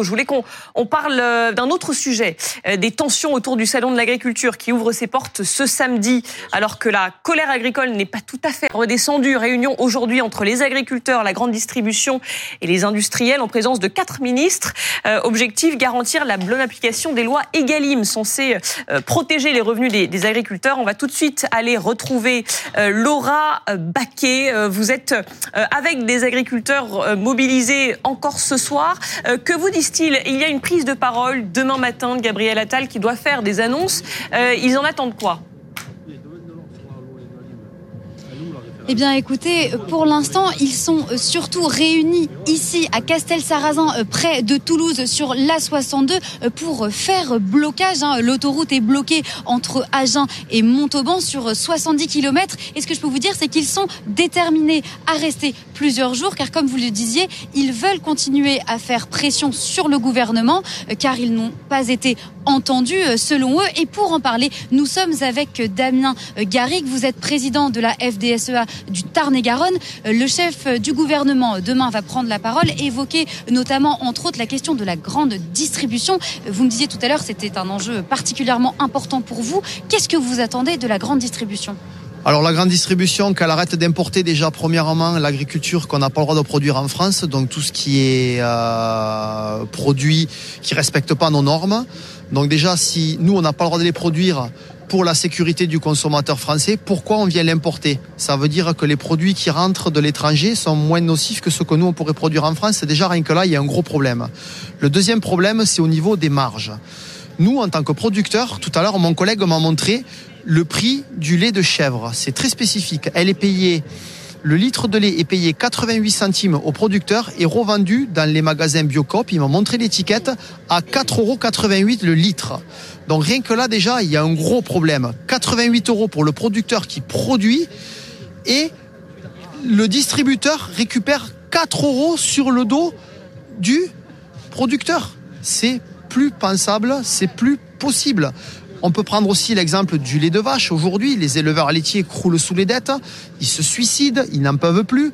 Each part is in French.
Je voulais qu'on on parle euh, d'un autre sujet, euh, des tensions autour du salon de l'agriculture qui ouvre ses portes ce samedi, alors que la colère agricole n'est pas tout à fait redescendue. Réunion aujourd'hui entre les agriculteurs, la grande distribution et les industriels en présence de quatre ministres. Euh, objectif garantir la bonne application des lois Egalim censées protéger les revenus des, des, agriculteurs. On va tout de suite aller retrouver Laura Baquet. Vous êtes avec des agriculteurs mobilisés encore ce soir. Que vous dites il y a une prise de parole demain matin de Gabriel Attal qui doit faire des annonces. Euh, ils en attendent quoi? Eh bien, écoutez, pour l'instant, ils sont surtout réunis ici à Castel-Sarrazin, euh, près de Toulouse, sur l'A62, euh, pour faire blocage. Hein. L'autoroute est bloquée entre Agen et Montauban sur 70 km. Et ce que je peux vous dire, c'est qu'ils sont déterminés à rester plusieurs jours, car comme vous le disiez, ils veulent continuer à faire pression sur le gouvernement, euh, car ils n'ont pas été entendus selon eux. Et pour en parler, nous sommes avec Damien Garrigue. Vous êtes président de la FDSEA du Tarn-et-Garonne. Euh, le chef euh, du gouvernement euh, demain va prendre la parole évoquer notamment, entre autres, la question de la grande distribution. Vous me disiez tout à l'heure, c'était un enjeu particulièrement important pour vous. Qu'est-ce que vous attendez de la grande distribution? Alors la grande distribution, qu'elle arrête d'importer déjà premièrement l'agriculture qu'on n'a pas le droit de produire en France, donc tout ce qui est euh, produit qui respecte pas nos normes. Donc déjà, si nous on n'a pas le droit de les produire, pour la sécurité du consommateur français, pourquoi on vient l'importer? Ça veut dire que les produits qui rentrent de l'étranger sont moins nocifs que ceux que nous on pourrait produire en France. Déjà rien que là, il y a un gros problème. Le deuxième problème, c'est au niveau des marges. Nous, en tant que producteurs, tout à l'heure, mon collègue m'a montré le prix du lait de chèvre. C'est très spécifique. Elle est payée le litre de lait est payé 88 centimes au producteur et revendu dans les magasins Biocop. Ils m'ont montré l'étiquette à 4,88 euros le litre. Donc rien que là déjà, il y a un gros problème. 88 euros pour le producteur qui produit et le distributeur récupère 4 euros sur le dos du producteur. C'est plus pensable, c'est plus possible. On peut prendre aussi l'exemple du lait de vache. Aujourd'hui, les éleveurs laitiers croulent sous les dettes, ils se suicident, ils n'en peuvent plus.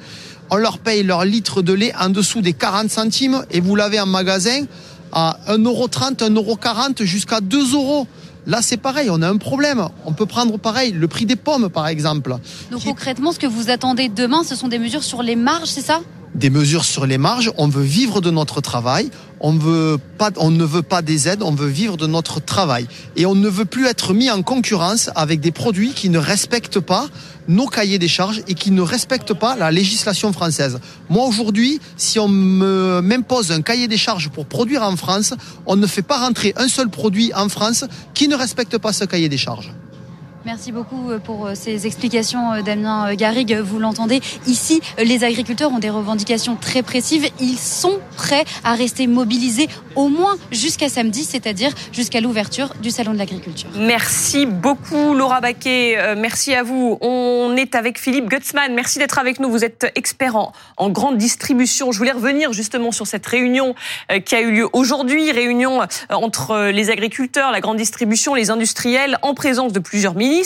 On leur paye leur litre de lait en dessous des 40 centimes et vous l'avez en magasin à 1,30€, 1,40€ jusqu'à 2 euros. Là, c'est pareil, on a un problème. On peut prendre pareil le prix des pommes, par exemple. Donc concrètement, ce que vous attendez demain, ce sont des mesures sur les marges, c'est ça? Des mesures sur les marges. On veut vivre de notre travail. On, veut pas, on ne veut pas des aides. On veut vivre de notre travail. Et on ne veut plus être mis en concurrence avec des produits qui ne respectent pas nos cahiers des charges et qui ne respectent pas la législation française. Moi, aujourd'hui, si on m'impose un cahier des charges pour produire en France, on ne fait pas rentrer un seul produit en France qui ne respecte pas ce cahier des charges. Merci beaucoup euh, pour euh, ces explications, euh, Damien Garrigue. Vous l'entendez, ici, les agriculteurs ont des revendications très précises. Ils sont prêts à rester mobilisés au moins jusqu'à samedi, c'est-à-dire jusqu'à l'ouverture du Salon de l'agriculture. Merci beaucoup, Laura Baquet. Merci à vous. On est avec Philippe Gutzmann. Merci d'être avec nous. Vous êtes expert en, en, grande distribution. Je voulais revenir justement sur cette réunion qui a eu lieu aujourd'hui, réunion entre les agriculteurs, la grande distribution, les industriels, en présence de plusieurs ministres.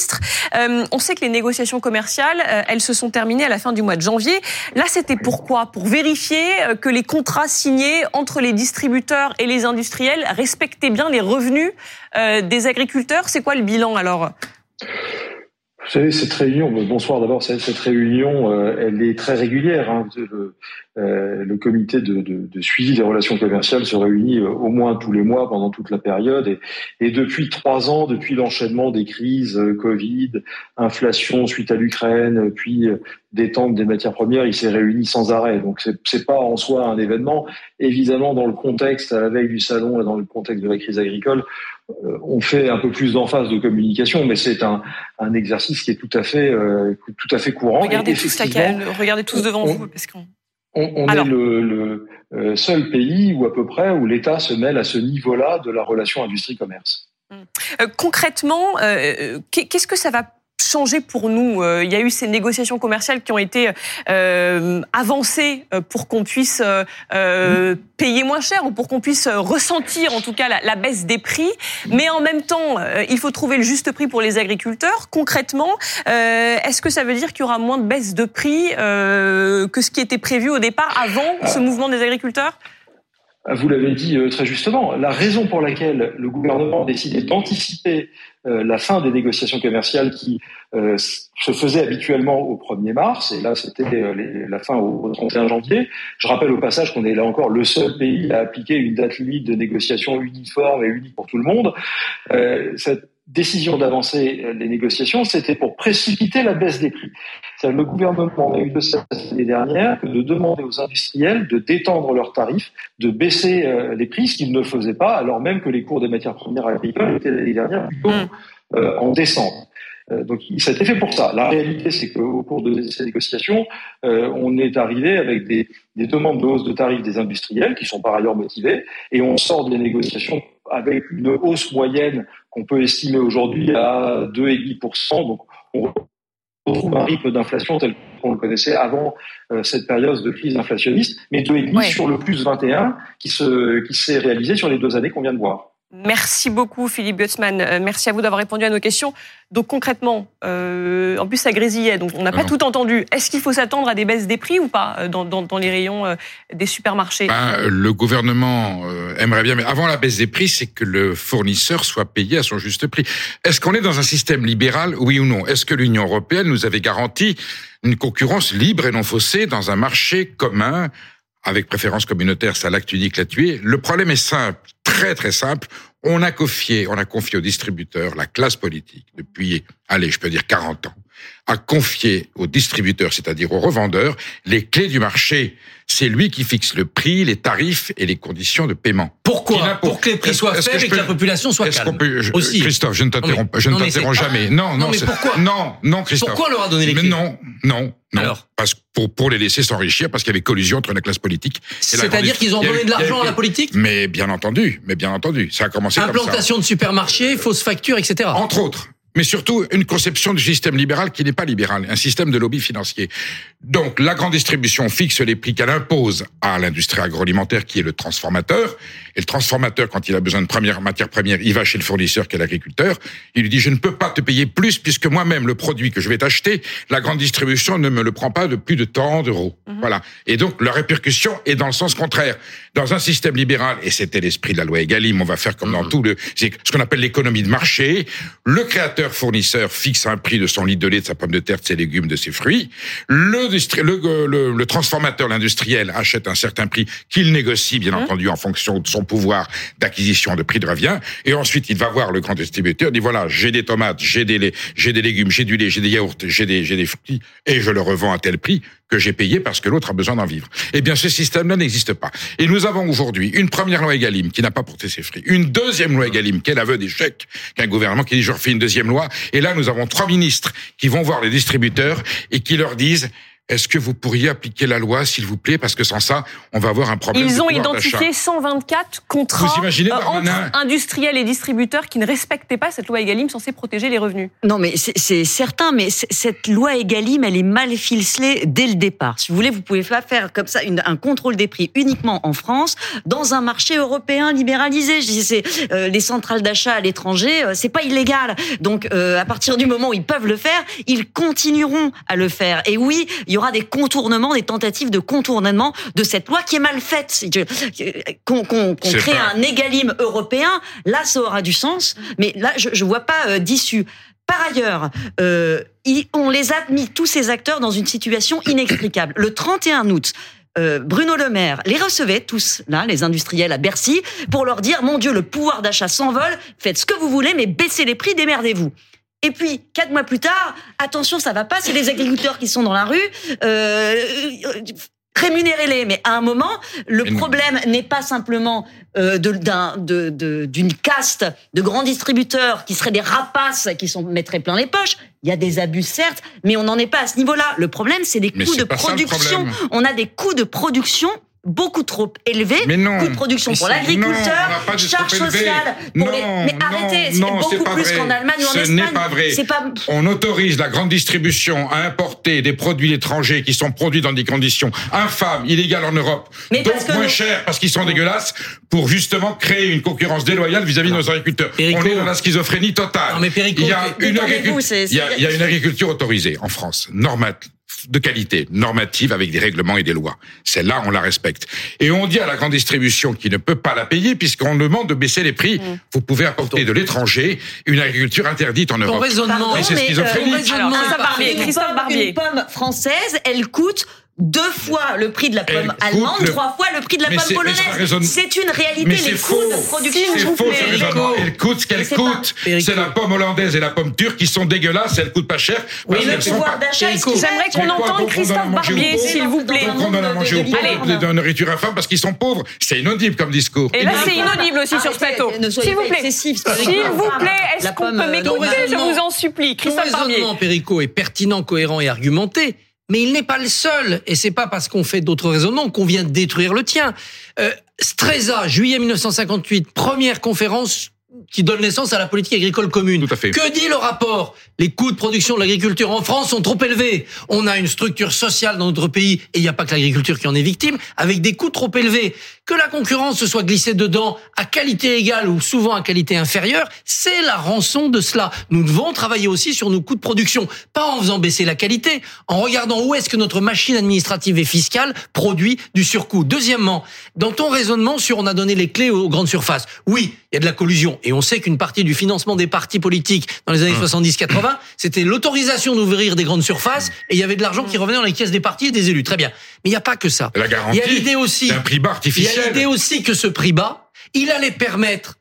Euh, on sait que les négociations commerciales, euh, elles se sont terminées à la fin du mois de janvier. Là, c'était pourquoi Pour vérifier euh, que les contrats signés entre les distributeurs et les industriels respectaient bien les revenus des agriculteurs? C'est quoi le bilan alors? Vous savez, cette réunion, bonsoir d'abord, cette réunion, elle est très régulière. Hein. Euh, le comité de, de, de, suivi des relations commerciales se réunit euh, au moins tous les mois pendant toute la période. Et, et depuis trois ans, depuis l'enchaînement des crises euh, Covid, inflation suite à l'Ukraine, puis détente des matières premières, il s'est réuni sans arrêt. Donc c'est pas en soi un événement. Évidemment, dans le contexte à la veille du salon et dans le contexte de la crise agricole, on fait un peu plus d'emphase de communication, mais c'est un, un, exercice qui est tout à fait, euh, tout à fait courant. Regardez tous, regardez tous devant vous, parce qu'on on, est le, euh, seul pays où à peu près où l'État se mêle à ce niveau-là de la relation industrie-commerce. Hum. Euh, concrètement, euh, qu'est-ce que ça va changé pour nous euh, Il y a eu ces négociations commerciales qui ont été euh, avancées euh, pour qu'on puisse euh, payer moins cher ou pour qu'on puisse ressentir en tout cas la, la, baisse des prix. Mais en même temps, il faut trouver le juste prix pour les agriculteurs. Concrètement, est-ce que ça veut dire qu'il y aura moins de baisse de prix que ce qui était prévu au départ avant ce mouvement des agriculteurs? Vous l'avez dit euh, très justement, la raison pour laquelle le gouvernement a décidé d'anticiper euh, la fin des négociations commerciales qui euh, se faisaient habituellement au 1er mars, et là c'était la fin au 31 janvier. Je rappelle au passage qu'on est là encore le seul pays à appliquer une date limite de négociation uniforme et unique pour tout le monde. Cette décision d'avancer les négociations, c'était pour précipiter la baisse des prix. Le gouvernement a eu de cette l'année dernière que de demander aux industriels de détendre leurs tarifs, de baisser euh, les prix, ce qu'ils ne faisaient pas, alors même que les cours des matières premières agricoles étaient l'année dernière plutôt mm. euh, en. Euh, donc, ça a été fait pour ça. La réalité, c'est qu'au cours de ces négociations, on est arrivé avec des, des, demandes de hausse de tarifs des industriels, qui sont par ailleurs motivés, et on sort des négociations avec une hausse moyenne qu'on peut estimer aujourd'hui à 2,5%. Donc, on retrouve un rythme d'inflation tel qu'on le connaissait avant euh, cette période de crise inflationniste, mais 2,5 sur le plus 21 qui s'est qui réalisé sur les deux années qu'on vient de voir. Merci beaucoup Philippe Gutzmann. Euh, merci à vous d'avoir répondu à nos questions. Donc concrètement, euh, en plus ça grésillait, donc on n'a pas tout entendu. Est-ce qu'il faut s'attendre à des baisses des prix ou pas euh, dans, dans, dans les rayons des supermarchés? Ben, Le gouvernement aimerait bien, mais avant la baisse des prix, c'est que le fournisseur soit payé à son juste prix. Est-ce qu'on est dans un système libéral, oui ou non? Est-ce que l'Union européenne nous avait garanti une concurrence libre et non faussée dans un marché commun? Avec préférence communautaire, ça l'acte unique l'a tué. Le problème est simple, très très simple. On a confié, on a confié aux distributeurs, la classe politique, depuis, allez, je peux dire 40 ans, a confié aux distributeurs, c'est-à-dire aux revendeurs, les clés du marché. C'est lui qui fixe le prix, les tarifs et les conditions de paiement. Pourquoi Pour que les prix soient faibles et que la population soit calme. Aussi. Christophe, je ne t'interromps, je ne t'interromps jamais. Non, non, non, mais pourquoi Non, non, Christophe. Pourquoi on leur a donné les clés mais Non, non, non. Alors parce pour pour les laisser s'enrichir parce qu'il y avait collusion entre la classe politique. C'est-à-dire qu'ils ont donné de l'argent à la politique Mais bien entendu, mais bien entendu, ça a commencé comme ça. Implantation de supermarchés, fausses factures, etc. Entre autres mais surtout une conception du système libéral qui n'est pas libéral, un système de lobby financier. Donc la grande distribution fixe les prix qu'elle impose à l'industrie agroalimentaire qui est le transformateur, et le transformateur, quand il a besoin de première matière première, il va chez le fournisseur qui est l'agriculteur, il lui dit je ne peux pas te payer plus puisque moi-même le produit que je vais t'acheter, la grande distribution ne me le prend pas de plus de tant d'euros. Mhm. Voilà. Et donc la répercussion est dans le sens contraire. Dans un système libéral, et c'était l'esprit de la loi Egalim, on va faire comme dans mhm. tout le, c'est ce qu'on appelle l'économie de marché, le créateur fournisseur fixe un prix de son litre de lait, de sa pomme de terre, de ses légumes, de ses fruits. Le, le, le, transformateur, l'industriel, achète un certain prix qu'il négocie, bien mmh. entendu, en fonction de son pouvoir d'acquisition de prix de revient. Et ensuite, il va voir le grand distributeur, dit voilà, j'ai des tomates, j'ai des, j'ai des légumes, j'ai du lait, j'ai des yaourts, j'ai des, j'ai des fruits, et je le revends à tel prix que j'ai payé parce que l'autre a besoin d'en vivre. Eh bien, ce système-là n'existe pas. Et nous avons aujourd'hui une première loi Egalim qui n'a pas porté ses fruits, une deuxième loi Egalim, quel aveu d'échec qu'un gouvernement qui dit je refais une deuxième loi. Et là, nous avons trois ministres qui vont voir les distributeurs et qui leur disent est-ce que vous pourriez appliquer la loi, s'il vous plaît, parce que sans ça, on va avoir un problème. Ils ont identifié 124 contrats euh, entre industriels et distributeurs qui ne respectaient pas cette loi Egalim censée protéger les revenus. Non, mais c'est certain, mais cette loi Egalim, elle est mal ficelée dès le départ. Si vous voulez, vous pouvez pas faire comme ça un contrôle des prix uniquement en France, dans un marché européen libéralisé. Euh, les centrales d'achat à l'étranger, euh, c'est pas illégal. Donc, à partir du moment où ils peuvent le faire, ils continueront à le faire. Et oui, il y aura des contournements, des tentatives de contournement de cette loi qui est mal faite. Qu'on crée un égalim européen, là, ça aura du sens. Mais là, je ne vois pas euh, d'issue. Par ailleurs, euh, on les a mis, tous ces acteurs, dans une situation inexplicable. Le 31 août, euh, Bruno Le Maire les recevait tous, là, les industriels à Bercy, pour leur dire, mon Dieu, le pouvoir d'achat s'envole, faites ce que vous voulez, mais baissez les prix, démerdez-vous. Et puis, quatre mois plus tard, attention, ça va pas, c'est les agriculteurs qui sont dans la rue. Euh, rémunérez-les. Mais à un moment, le problème n'est pas simplement euh, d'une caste de grands distributeurs qui seraient des rapaces qui s'en mettraient plein les poches. Il y a des abus, certes, mais on n'en est pas à ce niveau-là. Le problème, c'est des coûts de production. On a des coûts de production beaucoup trop élevé. Mais non. Coût de production pour l'agriculteur, charge sociale pour les. Mais arrêtez, c'est beaucoup plus qu'en Allemagne ou en Espagne. Ce n'est pas vrai. Pas... On autorise la grande distribution à importer des produits étrangers qui sont produits dans des conditions infâmes, illégales en Europe, mais donc moins chers parce qu'ils sont dégueulasses, pour justement créer une concurrence déloyale vis-à-vis de nos agriculteurs. On est dans la schizophrénie totale. Non, mais il y a une agriculture, il y a, il y a une agriculture autorisée en France, normale, de qualité, normative avec des règlements et des lois. Celle-là, on la respecte. Et on dit à la grande distribution qui ne peut pas la payer puisqu'on demande de baisser les prix. Mm. Vous pouvez apporter de l'étranger une agriculture interdite en Europe. Ton raisonnement, c'est schizophrénique. Christophe Barbier. Une pomme française, elle coûte deux fois le prix de la pomme allemande, trois fois le prix de la pomme polonaise. C'est une réalité. les coûts de production. C'est faux ce raisonnement. Elle coûte ce qu'elle coûte. C'est la pomme hollandaise et la pomme turque qui sont dégueulasses. Elles coûtent pas cher. Oui, le pouvoir d'achat. J'aimerais qu'on entende Christophe Barbier, s'il vous plaît. On donne à manger aux pauvres, de la nourriture infâme parce qu'ils sont pauvres. C'est inaudible comme discours. Et là, c'est inaudible aussi sur ce plateau. S'il vous plaît. S'il vous plaît, est-ce qu'on peut m'écouter? Je vous en supplie. Christophe Barbier. raisonnement, Perico, est pertinent, cohérent et argumenté mais il n'est pas le seul. Et c'est pas parce qu'on fait d'autres raisonnements qu'on vient de détruire le tien. Euh, Streza, juillet 1958, première conférence qui donne naissance à la politique agricole commune. Tout à fait. Que dit le rapport? Les coûts de production de l'agriculture en France sont trop élevés. On a une structure sociale dans notre pays, et il n'y a pas que l'agriculture qui en est victime, avec des coûts trop élevés. Que la concurrence se soit glissée dedans à qualité égale ou souvent à qualité inférieure, c'est la rançon de cela. Nous devons travailler aussi sur nos coûts de production, pas en faisant baisser la qualité, en regardant où est-ce que notre machine administrative et fiscale produit du surcoût. Deuxièmement, dans ton raisonnement sur on a donné les clés aux grandes surfaces, oui, il y a de la collusion et on sait qu'une partie du financement des partis politiques dans les années 70-80, hum. c'était l'autorisation d'ouvrir des grandes surfaces et il y avait de l'argent qui revenait dans les caisses des partis et des élus. Très bien. Mais il n'y a pas que ça. La garantie. Il y a l'idée aussi. Un prix bas artificiel. Il y a l'idée aussi que ce prix bas, il allait permettre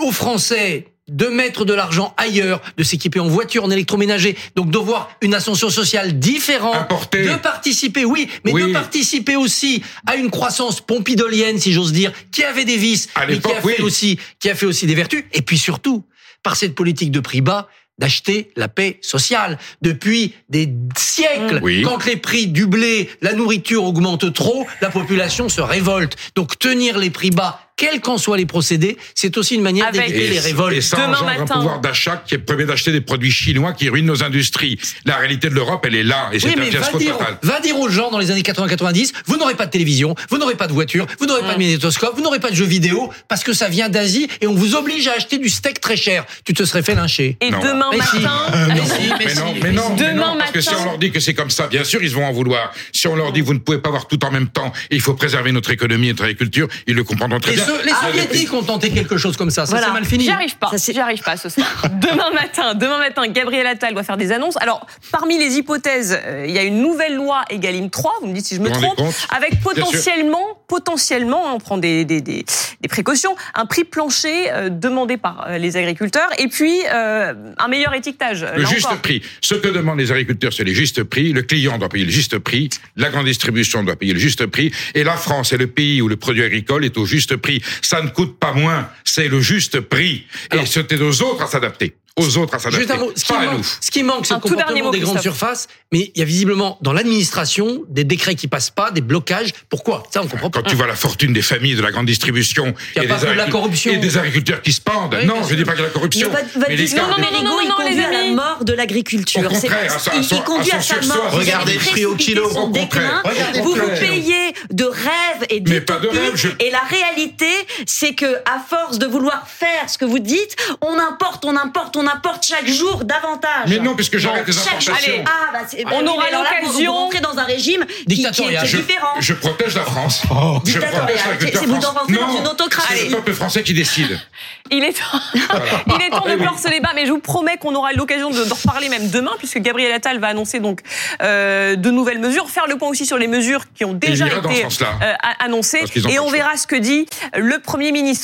aux Français de mettre de l'argent ailleurs, de s'équiper en voiture, en électroménager, donc de voir une ascension sociale différente, de participer, oui, mais de participer aussi à une croissance pompidolienne, si j'ose dire, qui avait des vices, mais qui a fait aussi, qui a fait aussi des vertus, et puis surtout, par cette politique de prix bas, d'acheter la paix sociale. Depuis des siècles, quand les prix du blé, la nourriture augmentent trop, la population se révolte. Donc tenir les prix bas quels qu'en soient les procédés, c'est aussi une manière d'éviter les révoltes. Et ça Demain engendre matin. un pouvoir d'achat qui permet d'acheter des produits chinois qui ruinent nos industries. La réalité de l'Europe, elle est là, et c'est un fiasco va dire, total. Va dire aux gens dans les années 80-90, vous n'aurez pas de télévision, vous n'aurez pas de voiture, vous n'aurez pas de magnétoscope, vous n'aurez pas de jeux vidéo, parce que ça vient d'Asie, et on vous oblige à acheter du steak très cher. Tu te serais fait lyncher. Et demain matin... mais, non, mais non, demain parce que si on leur dit que c'est comme ça, bien sûr, ils vont en vouloir. Si on leur dit, vous ne pouvez pas avoir tout en même temps, et il faut préserver notre économie et notre agriculture, ils le comprendront très bien. Les Soviétiques qu'on tentait quelque chose comme ça. Ça c'est mal fini. J'y arrive pas. J'y arrive pas ce soir. demain matin, demain matin, Gabriel Attal doit faire des annonces. Alors, parmi les hypothèses, euh, il y a une nouvelle loi Egalim 3. Vous me dites si je me trompe, avec potentiellement, potentiellement, on prend des, des, des, des, précautions, un prix plancher euh, demandé par euh, les agriculteurs et puis un meilleur étiquetage. Le juste prix. Ce que demandent les agriculteurs, c'est le juste prix. Le client doit payer le juste prix. La grande distribution doit payer le juste prix. Et la France est le pays où le produit agricole est au juste prix. Ça ne coûte pas moins, c'est le juste prix. Et c'était aux autres à s'adapter aux autres à s'adapter. Ce, qui manque, ce qui manque, c'est le comportement des grandes surfaces, mais il y a visiblement dans l'administration des décrets qui passent pas, des blocages. Pourquoi? Ça, on comprend pas. Quand tu vois la fortune des familles de la grande distribution et, des de la corruption. et des agriculteurs qui se pendent. non, je dis pas que la corruption. Mais, les non, non, non, non, non, il conduit à la mort de l'agriculture. Au contraire, il conduit à sa mort. Regardez le prix au kilo. Vous vous payez de rêves et d'utopie. Et la réalité, c'est que à force de vouloir faire ce que vous dites, on importe, on importe, on apporte chaque jour davantage. Mais non, puisque j'arrête les importations. Allez, ah, bah, on aura l'occasion. Vous rentrez dans un régime qui, qui, est, je, différent. Je protège la France. Oh. Je protège C'est vous dans une autocratie. C'est le peuple français qui décide. Il est temps, il est temps de clore ce débat, mais je vous promets qu'on aura l'occasion de, d'en reparler même demain, puisque Gabriel Attal va annoncer donc euh, de nouvelles mesures, faire le point aussi sur les mesures qui ont déjà été euh, annoncées, et on verra ce que dit le Premier ministre.